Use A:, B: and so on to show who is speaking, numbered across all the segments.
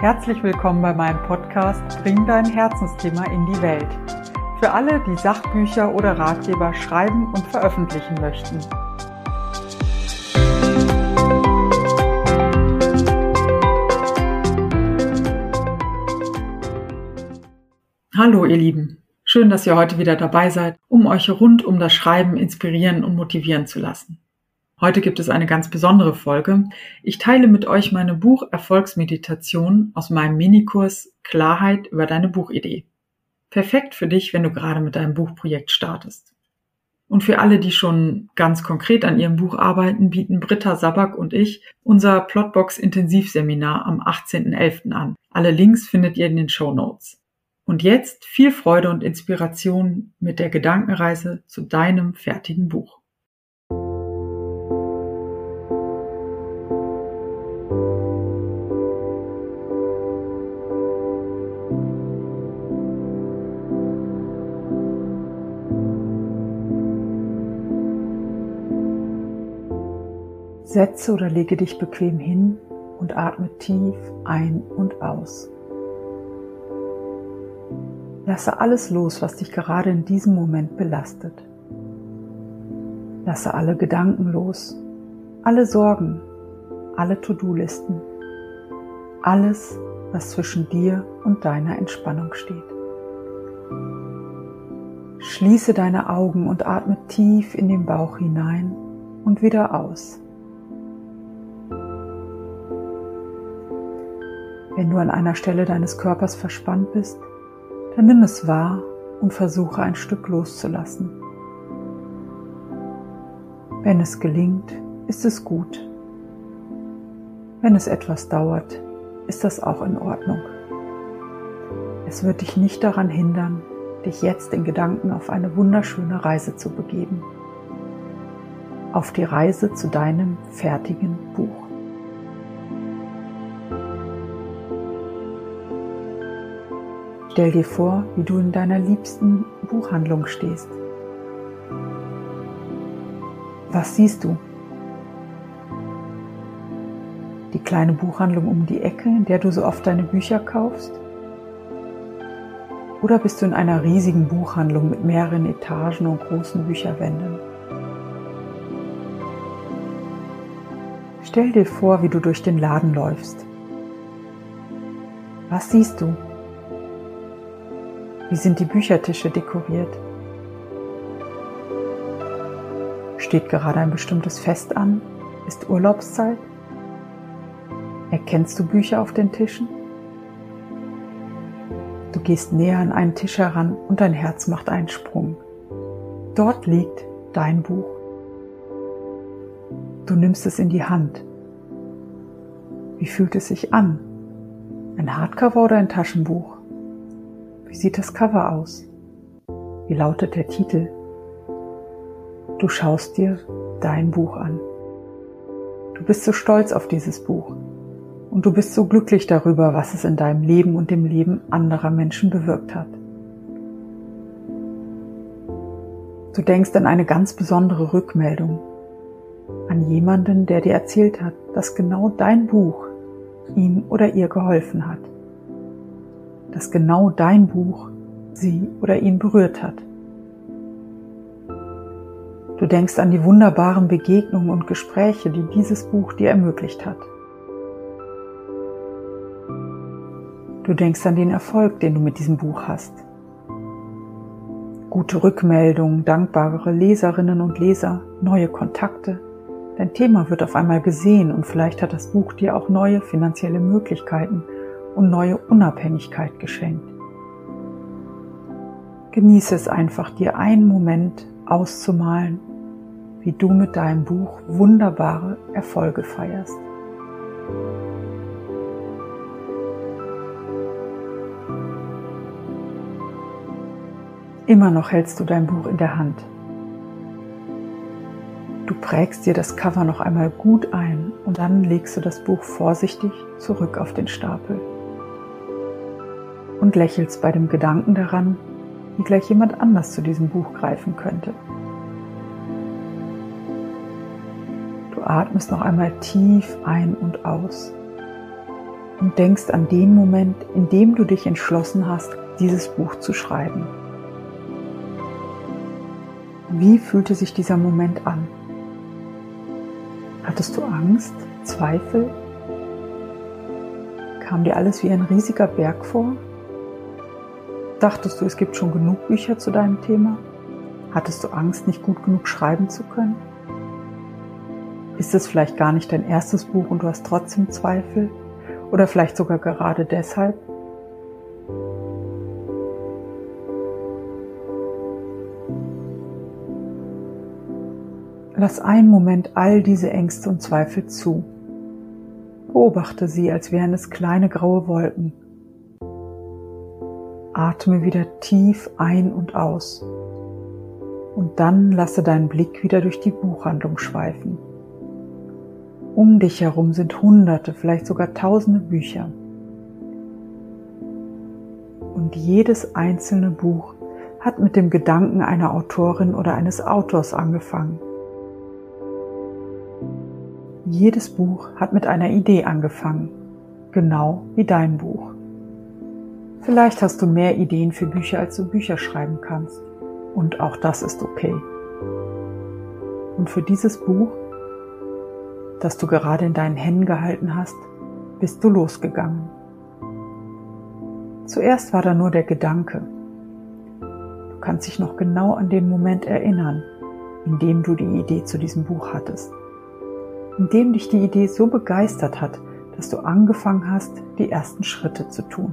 A: Herzlich willkommen bei meinem Podcast Bring dein Herzensthema in die Welt. Für alle, die Sachbücher oder Ratgeber schreiben und veröffentlichen möchten. Hallo ihr Lieben, schön, dass ihr heute wieder dabei seid, um euch rund um das Schreiben inspirieren und motivieren zu lassen. Heute gibt es eine ganz besondere Folge. Ich teile mit euch meine Bucherfolgsmeditation aus meinem Minikurs Klarheit über deine Buchidee. Perfekt für dich, wenn du gerade mit deinem Buchprojekt startest. Und für alle, die schon ganz konkret an ihrem Buch arbeiten, bieten Britta Sabak und ich unser Plotbox Intensivseminar am 18.11. an. Alle Links findet ihr in den Show Notes. Und jetzt viel Freude und Inspiration mit der Gedankenreise zu deinem fertigen Buch. Setze oder lege dich bequem hin und atme tief ein und aus. Lasse alles los, was dich gerade in diesem Moment belastet. Lasse alle Gedanken los, alle Sorgen, alle To-Do-Listen, alles, was zwischen dir und deiner Entspannung steht. Schließe deine Augen und atme tief in den Bauch hinein und wieder aus. Wenn du an einer Stelle deines Körpers verspannt bist, dann nimm es wahr und versuche ein Stück loszulassen. Wenn es gelingt, ist es gut. Wenn es etwas dauert, ist das auch in Ordnung. Es wird dich nicht daran hindern, dich jetzt in Gedanken auf eine wunderschöne Reise zu begeben. Auf die Reise zu deinem fertigen Buch. Stell dir vor, wie du in deiner liebsten Buchhandlung stehst. Was siehst du? Die kleine Buchhandlung um die Ecke, in der du so oft deine Bücher kaufst? Oder bist du in einer riesigen Buchhandlung mit mehreren Etagen und großen Bücherwänden? Stell dir vor, wie du durch den Laden läufst. Was siehst du? Wie sind die Büchertische dekoriert? Steht gerade ein bestimmtes Fest an? Ist Urlaubszeit? Erkennst du Bücher auf den Tischen? Du gehst näher an einen Tisch heran und dein Herz macht einen Sprung. Dort liegt dein Buch. Du nimmst es in die Hand. Wie fühlt es sich an? Ein Hardcover oder ein Taschenbuch? Wie sieht das Cover aus? Wie lautet der Titel? Du schaust dir dein Buch an. Du bist so stolz auf dieses Buch und du bist so glücklich darüber, was es in deinem Leben und dem Leben anderer Menschen bewirkt hat. Du denkst an eine ganz besondere Rückmeldung, an jemanden, der dir erzählt hat, dass genau dein Buch ihm oder ihr geholfen hat dass genau dein Buch sie oder ihn berührt hat. Du denkst an die wunderbaren Begegnungen und Gespräche, die dieses Buch dir ermöglicht hat. Du denkst an den Erfolg, den du mit diesem Buch hast. Gute Rückmeldungen, dankbare Leserinnen und Leser, neue Kontakte. Dein Thema wird auf einmal gesehen und vielleicht hat das Buch dir auch neue finanzielle Möglichkeiten und neue Unabhängigkeit geschenkt. Genieße es einfach, dir einen Moment auszumalen, wie du mit deinem Buch wunderbare Erfolge feierst. Immer noch hältst du dein Buch in der Hand. Du prägst dir das Cover noch einmal gut ein und dann legst du das Buch vorsichtig zurück auf den Stapel und lächelst bei dem Gedanken daran, wie gleich jemand anders zu diesem Buch greifen könnte. Du atmest noch einmal tief ein und aus. und denkst an den Moment, in dem du dich entschlossen hast, dieses Buch zu schreiben. Wie fühlte sich dieser Moment an? Hattest du Angst, Zweifel? Kam dir alles wie ein riesiger Berg vor? Dachtest du, es gibt schon genug Bücher zu deinem Thema? Hattest du Angst, nicht gut genug schreiben zu können? Ist es vielleicht gar nicht dein erstes Buch und du hast trotzdem Zweifel? Oder vielleicht sogar gerade deshalb? Lass einen Moment all diese Ängste und Zweifel zu. Beobachte sie, als wären es kleine graue Wolken. Atme wieder tief ein und aus. Und dann lasse deinen Blick wieder durch die Buchhandlung schweifen. Um dich herum sind hunderte, vielleicht sogar tausende Bücher. Und jedes einzelne Buch hat mit dem Gedanken einer Autorin oder eines Autors angefangen. Jedes Buch hat mit einer Idee angefangen, genau wie dein Buch. Vielleicht hast du mehr Ideen für Bücher, als du Bücher schreiben kannst. Und auch das ist okay. Und für dieses Buch, das du gerade in deinen Händen gehalten hast, bist du losgegangen. Zuerst war da nur der Gedanke. Du kannst dich noch genau an den Moment erinnern, in dem du die Idee zu diesem Buch hattest in dem dich die Idee so begeistert hat, dass du angefangen hast, die ersten Schritte zu tun.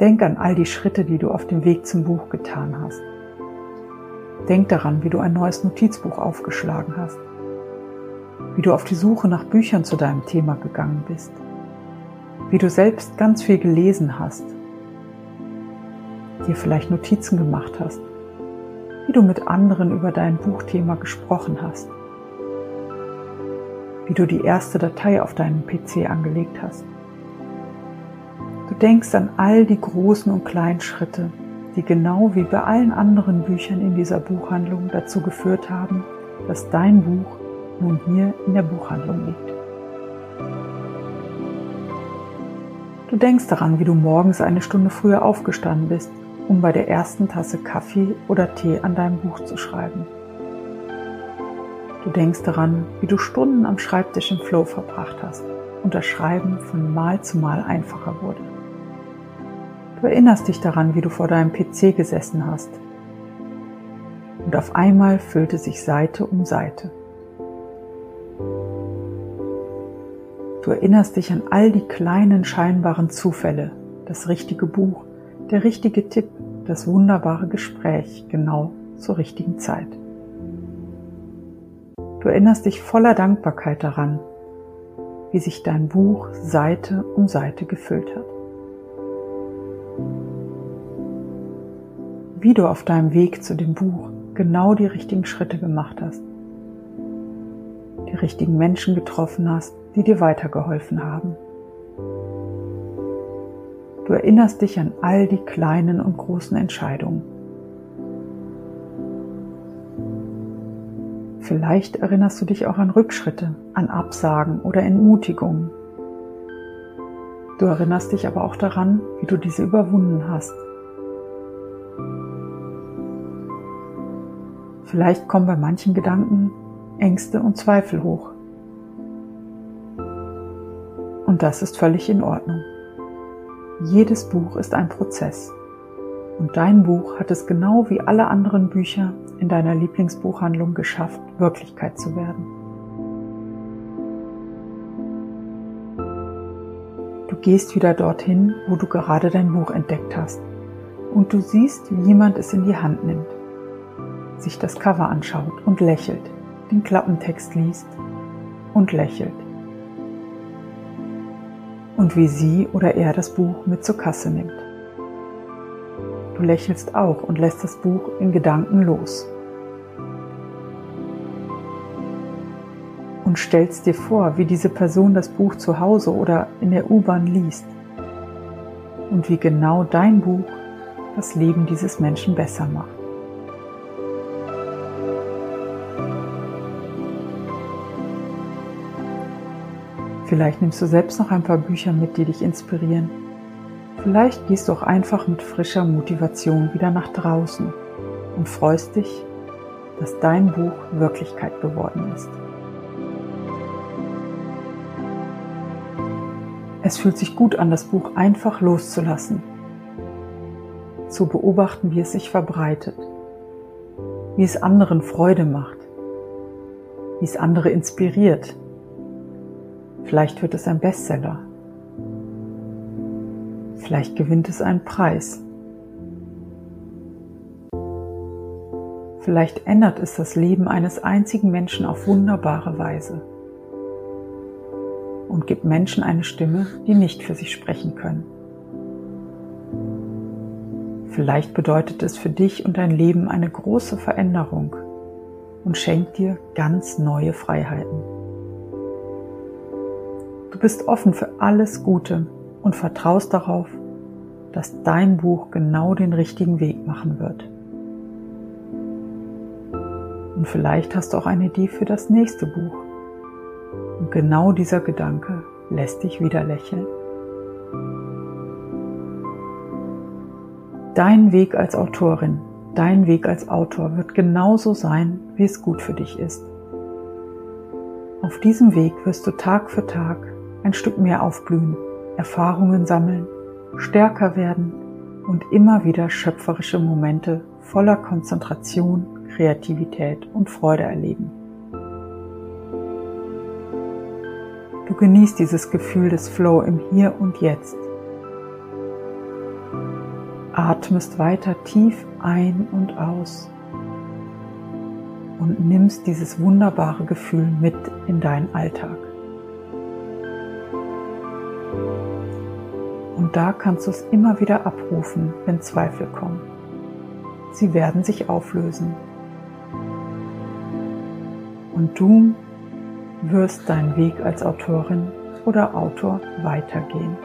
A: Denk an all die Schritte, die du auf dem Weg zum Buch getan hast. Denk daran, wie du ein neues Notizbuch aufgeschlagen hast, wie du auf die Suche nach Büchern zu deinem Thema gegangen bist, wie du selbst ganz viel gelesen hast, dir vielleicht Notizen gemacht hast. Wie du mit anderen über dein Buchthema gesprochen hast, wie du die erste Datei auf deinem PC angelegt hast. Du denkst an all die großen und kleinen Schritte, die genau wie bei allen anderen Büchern in dieser Buchhandlung dazu geführt haben, dass dein Buch nun hier in der Buchhandlung liegt. Du denkst daran, wie du morgens eine Stunde früher aufgestanden bist um bei der ersten Tasse Kaffee oder Tee an deinem Buch zu schreiben. Du denkst daran, wie du Stunden am Schreibtisch im Flow verbracht hast und das Schreiben von Mal zu Mal einfacher wurde. Du erinnerst dich daran, wie du vor deinem PC gesessen hast. Und auf einmal füllte sich Seite um Seite. Du erinnerst dich an all die kleinen scheinbaren Zufälle, das richtige Buch, der richtige Tipp, das wunderbare Gespräch genau zur richtigen Zeit. Du erinnerst dich voller Dankbarkeit daran, wie sich dein Buch Seite um Seite gefüllt hat. Wie du auf deinem Weg zu dem Buch genau die richtigen Schritte gemacht hast, die richtigen Menschen getroffen hast, die dir weitergeholfen haben Du erinnerst dich an all die kleinen und großen Entscheidungen. Vielleicht erinnerst du dich auch an Rückschritte, an Absagen oder Entmutigungen. Du erinnerst dich aber auch daran, wie du diese überwunden hast. Vielleicht kommen bei manchen Gedanken Ängste und Zweifel hoch. Und das ist völlig in Ordnung. Jedes Buch ist ein Prozess. Und dein Buch hat es genau wie alle anderen Bücher in deiner Lieblingsbuchhandlung geschafft, Wirklichkeit zu werden. Du gehst wieder dorthin, wo du gerade dein Buch entdeckt hast. Und du siehst, wie jemand es in die Hand nimmt, sich das Cover anschaut und lächelt, den Klappentext liest und lächelt und wie sie oder er das Buch mit zur Kasse nimmt. Du lächelst auch und lässt das Buch in Gedanken los. Und stellst dir vor, wie diese Person das Buch zu Hause oder in der U-Bahn liest. Und wie genau dein Buch das Leben dieses Menschen besser macht. Vielleicht nimmst du selbst noch ein paar Bücher mit, die dich inspirieren. Vielleicht gehst du auch einfach mit frischer Motivation wieder nach draußen und freust dich, dass dein Buch Wirklichkeit geworden ist. Es fühlt sich gut an, das Buch einfach loszulassen, zu beobachten, wie es sich verbreitet, wie es anderen Freude macht, wie es andere inspiriert. Vielleicht wird es ein Bestseller. Vielleicht gewinnt es einen Preis. Vielleicht ändert es das Leben eines einzigen Menschen auf wunderbare Weise und gibt Menschen eine Stimme, die nicht für sich sprechen können. Vielleicht bedeutet es für dich und dein Leben eine große Veränderung und schenkt dir ganz neue Freiheiten. Du bist offen für alles Gute und vertraust darauf, dass dein Buch genau den richtigen Weg machen wird. Und vielleicht hast du auch eine Idee für das nächste Buch. Und genau dieser Gedanke lässt dich wieder lächeln. Dein Weg als Autorin, dein Weg als Autor wird genauso sein, wie es gut für dich ist. Auf diesem Weg wirst du Tag für Tag ein Stück mehr aufblühen, Erfahrungen sammeln, stärker werden und immer wieder schöpferische Momente voller Konzentration, Kreativität und Freude erleben. Du genießt dieses Gefühl des Flow im Hier und Jetzt. Atmest weiter tief ein und aus und nimmst dieses wunderbare Gefühl mit in deinen Alltag. Und da kannst du es immer wieder abrufen, wenn Zweifel kommen. Sie werden sich auflösen. Und du wirst deinen Weg als Autorin oder Autor weitergehen.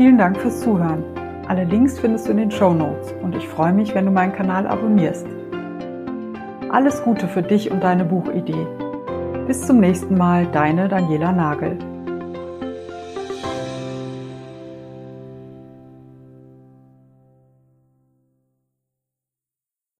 A: Vielen Dank fürs Zuhören. Alle Links findest du in den Show Notes und ich freue mich, wenn du meinen Kanal abonnierst. Alles Gute für dich und deine Buchidee. Bis zum nächsten Mal, deine Daniela Nagel.